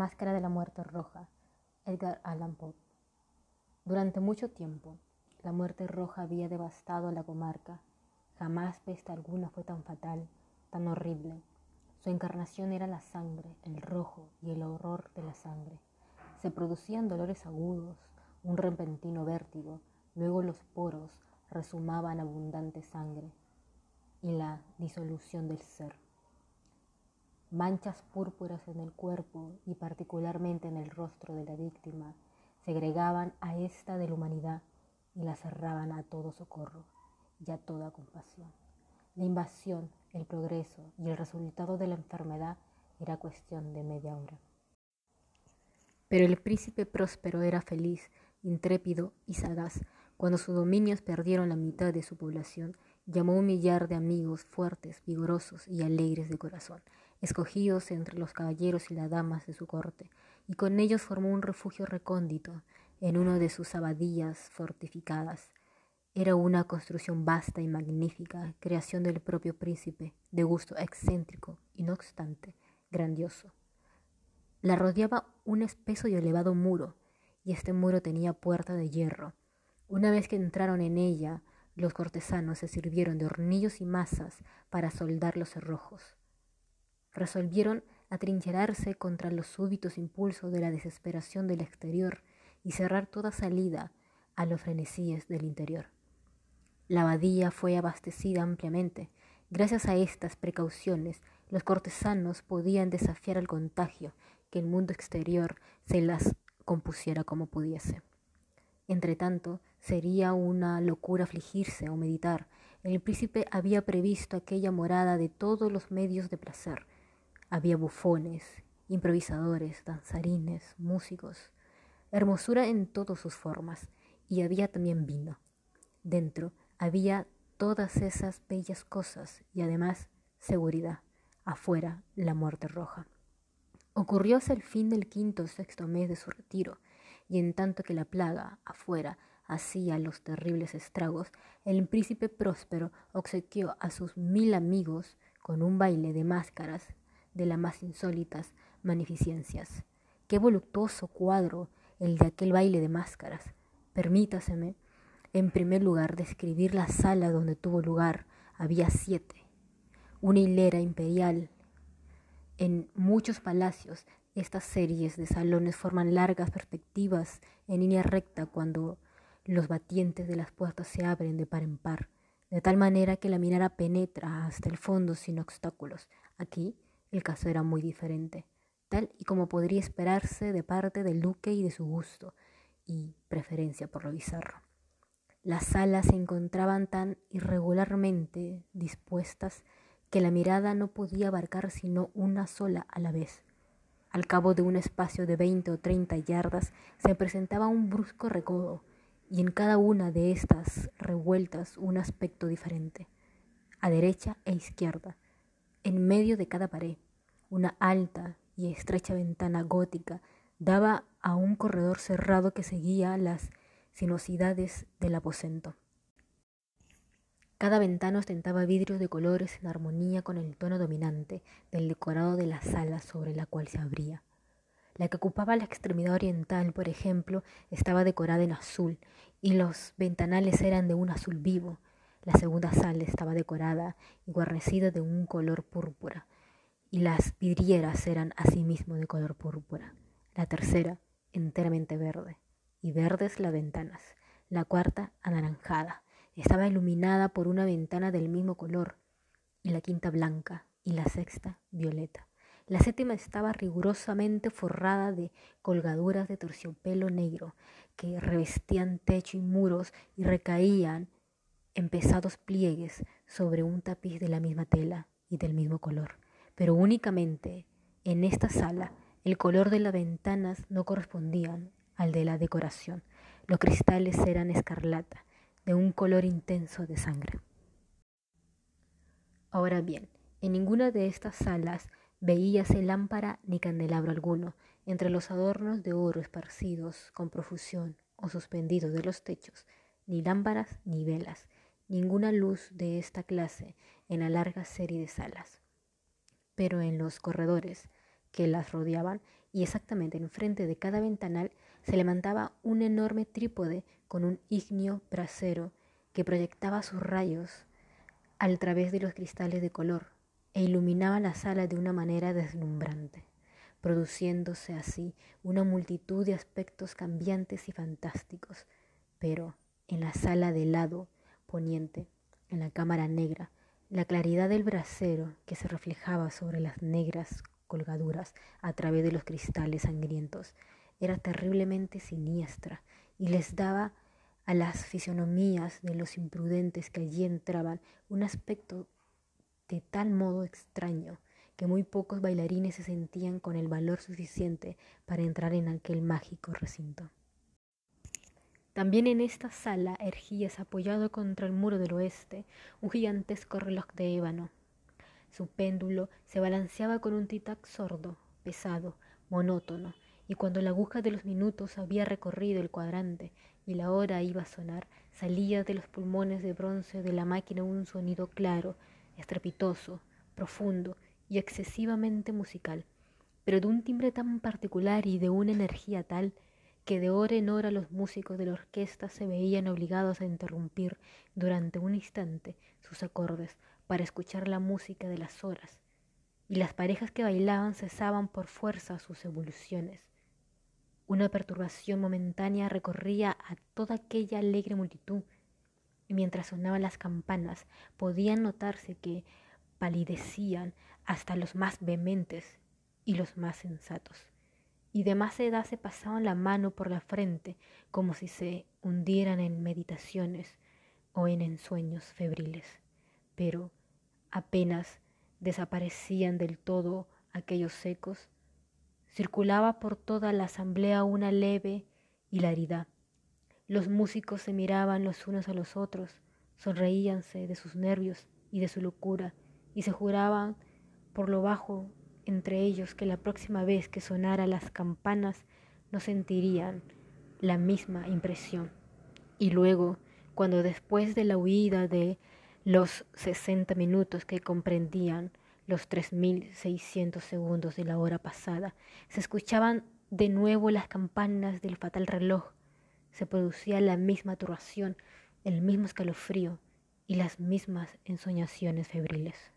máscara de la muerte roja, Edgar Allan Poe. Durante mucho tiempo, la muerte roja había devastado la comarca. Jamás peste alguna fue tan fatal, tan horrible. Su encarnación era la sangre, el rojo y el horror de la sangre. Se producían dolores agudos, un repentino vértigo, luego los poros resumaban abundante sangre y la disolución del ser. Manchas púrpuras en el cuerpo y particularmente en el rostro de la víctima segregaban a esta de la humanidad y la cerraban a todo socorro y a toda compasión. La invasión, el progreso y el resultado de la enfermedad era cuestión de media hora. Pero el príncipe próspero era feliz, intrépido y sagaz. Cuando sus dominios perdieron la mitad de su población, llamó un millar de amigos fuertes, vigorosos y alegres de corazón escogidos entre los caballeros y las damas de su corte, y con ellos formó un refugio recóndito en una de sus abadías fortificadas. Era una construcción vasta y magnífica, creación del propio príncipe, de gusto excéntrico y no obstante grandioso. La rodeaba un espeso y elevado muro, y este muro tenía puerta de hierro. Una vez que entraron en ella, los cortesanos se sirvieron de hornillos y masas para soldar los cerrojos resolvieron atrincherarse contra los súbitos impulsos de la desesperación del exterior y cerrar toda salida a los frenesíes del interior. La abadía fue abastecida ampliamente. Gracias a estas precauciones, los cortesanos podían desafiar al contagio que el mundo exterior se las compusiera como pudiese. Entretanto, sería una locura afligirse o meditar. El príncipe había previsto aquella morada de todos los medios de placer, había bufones, improvisadores, danzarines, músicos, hermosura en todas sus formas, y había también vino. Dentro había todas esas bellas cosas y además seguridad. Afuera la muerte roja. Ocurrió hasta el fin del quinto o sexto mes de su retiro, y en tanto que la plaga afuera hacía los terribles estragos, el príncipe próspero obsequió a sus mil amigos con un baile de máscaras de las más insólitas magnificencias. Qué voluptuoso cuadro el de aquel baile de máscaras. Permítaseme, en primer lugar, describir la sala donde tuvo lugar. Había siete. Una hilera imperial. En muchos palacios, estas series de salones forman largas perspectivas en línea recta cuando los batientes de las puertas se abren de par en par, de tal manera que la mirada penetra hasta el fondo sin obstáculos. Aquí, el caso era muy diferente, tal y como podría esperarse de parte del duque y de su gusto y preferencia por lo bizarro. Las salas se encontraban tan irregularmente dispuestas que la mirada no podía abarcar sino una sola a la vez. Al cabo de un espacio de veinte o treinta yardas se presentaba un brusco recodo, y en cada una de estas revueltas un aspecto diferente, a derecha e izquierda, en medio de cada pared, una alta y estrecha ventana gótica daba a un corredor cerrado que seguía las sinuosidades del aposento. Cada ventana ostentaba vidrios de colores en armonía con el tono dominante del decorado de la sala sobre la cual se abría. La que ocupaba la extremidad oriental, por ejemplo, estaba decorada en azul y los ventanales eran de un azul vivo, la segunda sala estaba decorada y guarnecida de un color púrpura, y las vidrieras eran asimismo de color púrpura. La tercera, enteramente verde, y verdes las ventanas. La cuarta, anaranjada, estaba iluminada por una ventana del mismo color, y la quinta blanca, y la sexta violeta. La séptima estaba rigurosamente forrada de colgaduras de terciopelo negro que revestían techo y muros y recaían en pesados pliegues sobre un tapiz de la misma tela y del mismo color. Pero únicamente en esta sala el color de las ventanas no correspondían al de la decoración. Los cristales eran escarlata, de un color intenso de sangre. Ahora bien, en ninguna de estas salas veíase lámpara ni candelabro alguno, entre los adornos de oro esparcidos con profusión o suspendidos de los techos, ni lámparas ni velas, ninguna luz de esta clase en la larga serie de salas. Pero en los corredores que las rodeaban y exactamente enfrente de cada ventanal se levantaba un enorme trípode con un ígneo brasero que proyectaba sus rayos a través de los cristales de color e iluminaba la sala de una manera deslumbrante, produciéndose así una multitud de aspectos cambiantes y fantásticos. Pero en la sala del lado poniente, en la cámara negra, la claridad del brasero que se reflejaba sobre las negras colgaduras a través de los cristales sangrientos era terriblemente siniestra y les daba a las fisonomías de los imprudentes que allí entraban un aspecto de tal modo extraño que muy pocos bailarines se sentían con el valor suficiente para entrar en aquel mágico recinto. También en esta sala ergías apoyado contra el muro del oeste un gigantesco reloj de ébano. Su péndulo se balanceaba con un titac sordo, pesado, monótono, y cuando la aguja de los minutos había recorrido el cuadrante y la hora iba a sonar, salía de los pulmones de bronce de la máquina un sonido claro, estrepitoso, profundo y excesivamente musical, pero de un timbre tan particular y de una energía tal que de hora en hora los músicos de la orquesta se veían obligados a interrumpir durante un instante sus acordes para escuchar la música de las horas, y las parejas que bailaban cesaban por fuerza sus evoluciones. Una perturbación momentánea recorría a toda aquella alegre multitud, y mientras sonaban las campanas podían notarse que palidecían hasta los más vehementes y los más sensatos, y de más edad se pasaban la mano por la frente como si se hundieran en meditaciones o en ensueños febriles, pero apenas desaparecían del todo aquellos secos, Circulaba por toda la asamblea una leve hilaridad. Los músicos se miraban los unos a los otros, sonreíanse de sus nervios y de su locura, y se juraban por lo bajo entre ellos que la próxima vez que sonara las campanas no sentirían la misma impresión. Y luego, cuando después de la huida de los sesenta minutos que comprendían los 3.600 segundos de la hora pasada. Se escuchaban de nuevo las campanas del fatal reloj. Se producía la misma turbación, el mismo escalofrío y las mismas ensoñaciones febriles.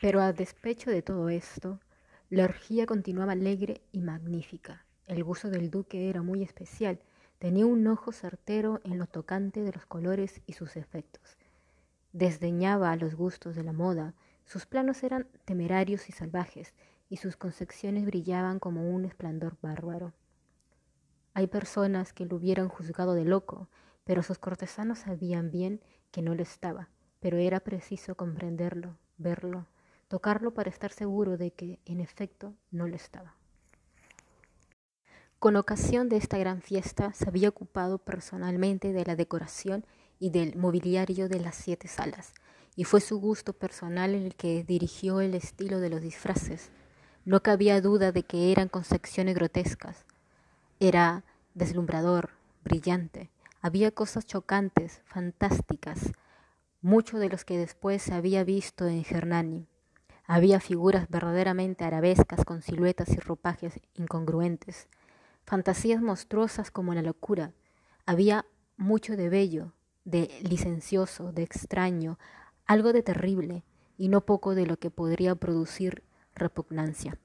Pero a despecho de todo esto, la orgía continuaba alegre y magnífica. El gusto del duque era muy especial. Tenía un ojo certero en lo tocante de los colores y sus efectos. Desdeñaba a los gustos de la moda, sus planos eran temerarios y salvajes, y sus concepciones brillaban como un esplendor bárbaro. Hay personas que lo hubieran juzgado de loco, pero sus cortesanos sabían bien que no lo estaba, pero era preciso comprenderlo, verlo, tocarlo para estar seguro de que, en efecto, no lo estaba. Con ocasión de esta gran fiesta, se había ocupado personalmente de la decoración y del mobiliario de las siete salas, y fue su gusto personal el que dirigió el estilo de los disfraces. No cabía duda de que eran concepciones grotescas. Era deslumbrador, brillante. Había cosas chocantes, fantásticas, mucho de los que después se había visto en Hernani. Había figuras verdaderamente arabescas con siluetas y ropajes incongruentes, fantasías monstruosas como la locura. Había mucho de bello, de licencioso, de extraño, algo de terrible y no poco de lo que podría producir repugnancia.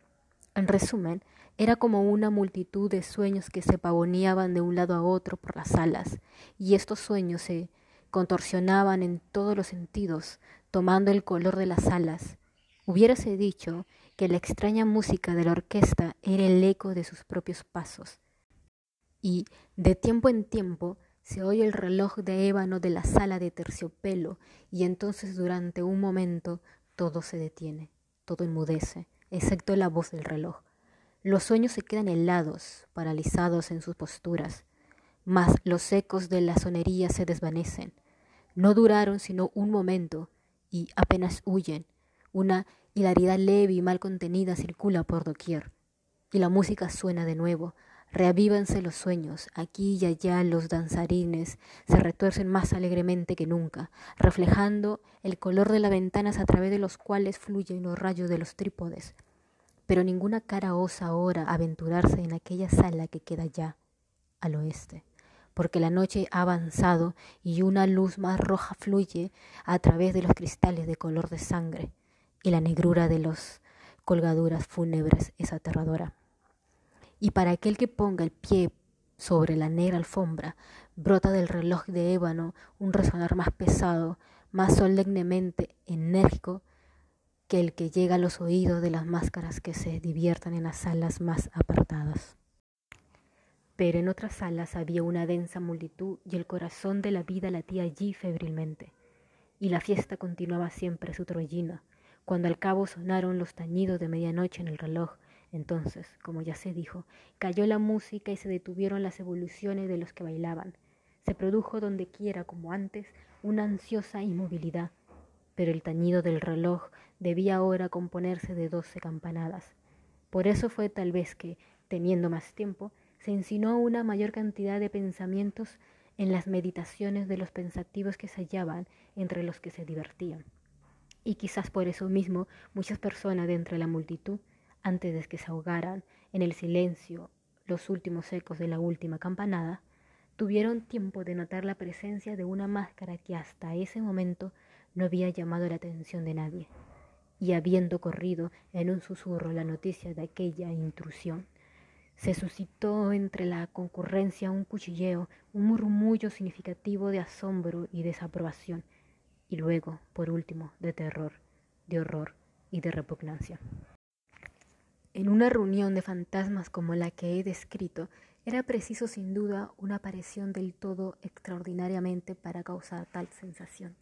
En resumen, era como una multitud de sueños que se pavoneaban de un lado a otro por las alas, y estos sueños se contorsionaban en todos los sentidos, tomando el color de las alas. Hubiérase dicho que la extraña música de la orquesta era el eco de sus propios pasos, y de tiempo en tiempo se oye el reloj de ébano de la sala de terciopelo y entonces durante un momento todo se detiene, todo enmudece, excepto la voz del reloj. Los sueños se quedan helados, paralizados en sus posturas, mas los ecos de la sonería se desvanecen. No duraron sino un momento y apenas huyen. Una hilaridad leve y mal contenida circula por doquier. Y la música suena de nuevo, Reavívanse los sueños, aquí y allá los danzarines se retuercen más alegremente que nunca, reflejando el color de las ventanas a través de los cuales fluyen los rayos de los trípodes. pero ninguna cara osa ahora aventurarse en aquella sala que queda ya al oeste, porque la noche ha avanzado y una luz más roja fluye a través de los cristales de color de sangre, y la negrura de las colgaduras fúnebres es aterradora. Y para aquel que ponga el pie sobre la negra alfombra, brota del reloj de ébano un resonar más pesado, más solemnemente enérgico que el que llega a los oídos de las máscaras que se diviertan en las salas más apartadas. Pero en otras salas había una densa multitud y el corazón de la vida latía allí febrilmente. Y la fiesta continuaba siempre su trollina, cuando al cabo sonaron los tañidos de medianoche en el reloj entonces, como ya se dijo, cayó la música y se detuvieron las evoluciones de los que bailaban. Se produjo donde quiera, como antes, una ansiosa inmovilidad, pero el tañido del reloj debía ahora componerse de doce campanadas. Por eso fue tal vez que, teniendo más tiempo, se insinuó una mayor cantidad de pensamientos en las meditaciones de los pensativos que se hallaban entre los que se divertían. Y quizás por eso mismo muchas personas de entre la multitud antes de que se ahogaran en el silencio los últimos ecos de la última campanada, tuvieron tiempo de notar la presencia de una máscara que hasta ese momento no había llamado la atención de nadie, y habiendo corrido en un susurro la noticia de aquella intrusión, se suscitó entre la concurrencia un cuchilleo, un murmullo significativo de asombro y desaprobación, y luego, por último, de terror, de horror y de repugnancia. En una reunión de fantasmas como la que he descrito, era preciso sin duda una aparición del todo extraordinariamente para causar tal sensación.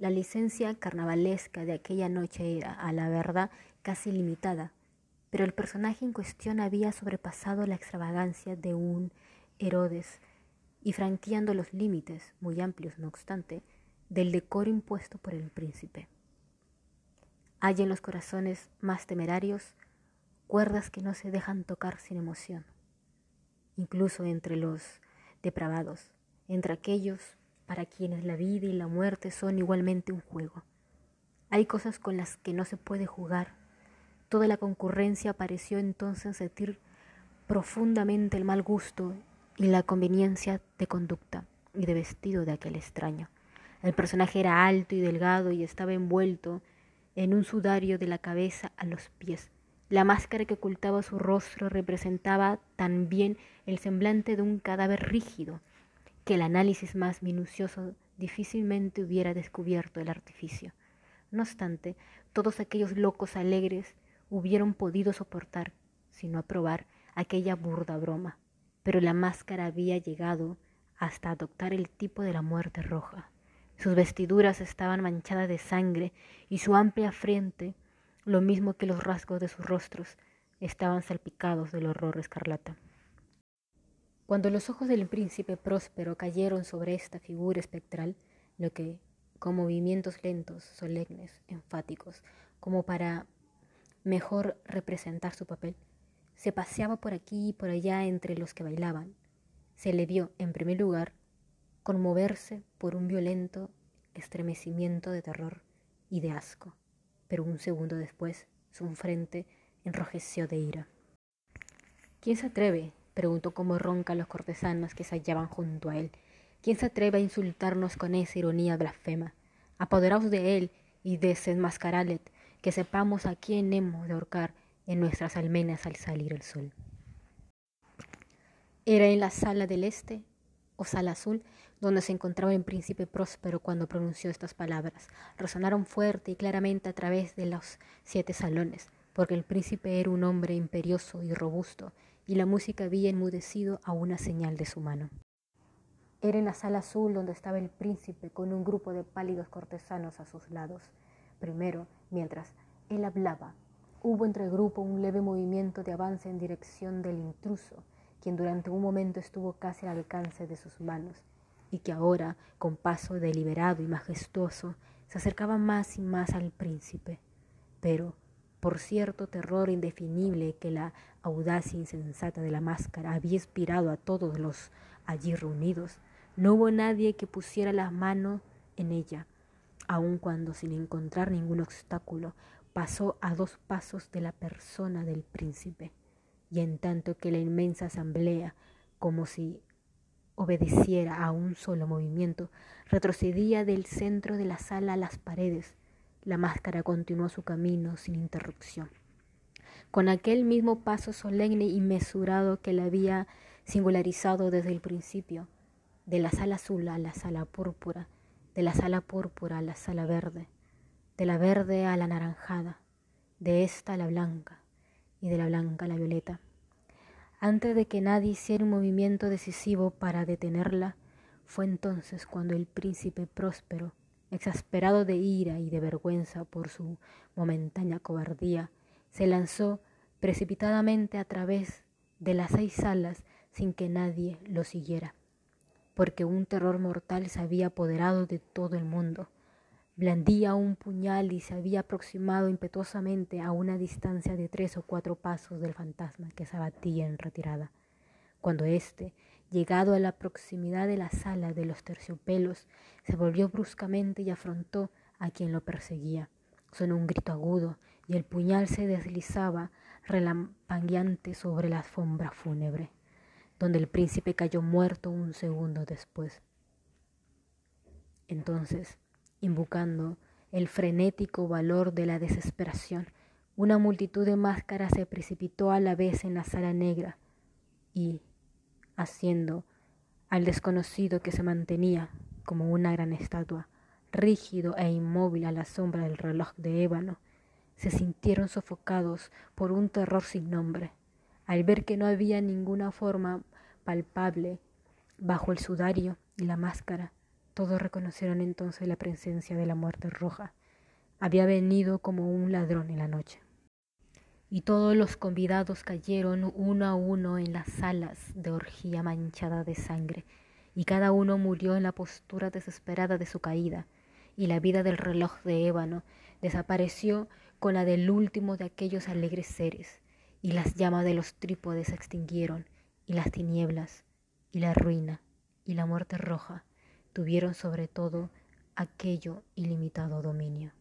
La licencia carnavalesca de aquella noche era, a la verdad, casi limitada, pero el personaje en cuestión había sobrepasado la extravagancia de un Herodes y franqueando los límites, muy amplios no obstante, del decoro impuesto por el príncipe. Hay en los corazones más temerarios cuerdas que no se dejan tocar sin emoción, incluso entre los depravados, entre aquellos para quienes la vida y la muerte son igualmente un juego. Hay cosas con las que no se puede jugar. Toda la concurrencia pareció entonces sentir profundamente el mal gusto y la conveniencia de conducta y de vestido de aquel extraño. El personaje era alto y delgado y estaba envuelto en un sudario de la cabeza a los pies, la máscara que ocultaba su rostro representaba también el semblante de un cadáver rígido, que el análisis más minucioso difícilmente hubiera descubierto el artificio. No obstante, todos aquellos locos alegres hubieron podido soportar, sino aprobar, aquella burda broma, pero la máscara había llegado hasta adoptar el tipo de la muerte roja. Sus vestiduras estaban manchadas de sangre y su amplia frente lo mismo que los rasgos de sus rostros estaban salpicados del horror escarlata. Cuando los ojos del príncipe próspero cayeron sobre esta figura espectral, lo que, con movimientos lentos, solemnes, enfáticos, como para mejor representar su papel, se paseaba por aquí y por allá entre los que bailaban, se le vio, en primer lugar, conmoverse por un violento estremecimiento de terror y de asco pero un segundo después su frente enrojeció de ira. ¿Quién se atreve? preguntó como ronca los cortesanos que se hallaban junto a él. ¿Quién se atreve a insultarnos con esa ironía blasfema? Apoderaos de él y desenmascaradle, que sepamos a quién hemos de ahorcar en nuestras almenas al salir el sol. Era en la sala del este o sala azul donde se encontraba el príncipe próspero cuando pronunció estas palabras. Resonaron fuerte y claramente a través de los siete salones, porque el príncipe era un hombre imperioso y robusto, y la música había enmudecido a una señal de su mano. Era en la sala azul donde estaba el príncipe con un grupo de pálidos cortesanos a sus lados. Primero, mientras él hablaba, hubo entre el grupo un leve movimiento de avance en dirección del intruso, quien durante un momento estuvo casi al alcance de sus manos, y que ahora, con paso deliberado y majestuoso, se acercaba más y más al príncipe. Pero, por cierto terror indefinible que la audacia insensata de la máscara había inspirado a todos los allí reunidos, no hubo nadie que pusiera la mano en ella, aun cuando sin encontrar ningún obstáculo pasó a dos pasos de la persona del príncipe, y en tanto que la inmensa asamblea, como si obedeciera a un solo movimiento, retrocedía del centro de la sala a las paredes, la máscara continuó su camino sin interrupción. Con aquel mismo paso solemne y mesurado que la había singularizado desde el principio, de la sala azul a la sala púrpura, de la sala púrpura a la sala verde, de la verde a la naranjada, de esta a la blanca y de la blanca a la violeta. Antes de que nadie hiciera un movimiento decisivo para detenerla, fue entonces cuando el príncipe próspero, exasperado de ira y de vergüenza por su momentánea cobardía, se lanzó precipitadamente a través de las seis salas sin que nadie lo siguiera porque un terror mortal se había apoderado de todo el mundo. Blandía un puñal y se había aproximado impetuosamente a una distancia de tres o cuatro pasos del fantasma que se abatía en retirada. Cuando éste, llegado a la proximidad de la sala de los terciopelos, se volvió bruscamente y afrontó a quien lo perseguía. Sonó un grito agudo y el puñal se deslizaba relampagueante sobre la alfombra fúnebre donde el príncipe cayó muerto un segundo después. Entonces, invocando el frenético valor de la desesperación, una multitud de máscaras se precipitó a la vez en la sala negra y, haciendo al desconocido que se mantenía como una gran estatua, rígido e inmóvil a la sombra del reloj de ébano, se sintieron sofocados por un terror sin nombre. Al ver que no había ninguna forma palpable bajo el sudario y la máscara, todos reconocieron entonces la presencia de la muerte roja. Había venido como un ladrón en la noche. Y todos los convidados cayeron uno a uno en las salas de orgía manchada de sangre, y cada uno murió en la postura desesperada de su caída, y la vida del reloj de ébano desapareció con la del último de aquellos alegres seres y las llamas de los trípodes se extinguieron, y las tinieblas, y la ruina, y la muerte roja tuvieron sobre todo aquello ilimitado dominio.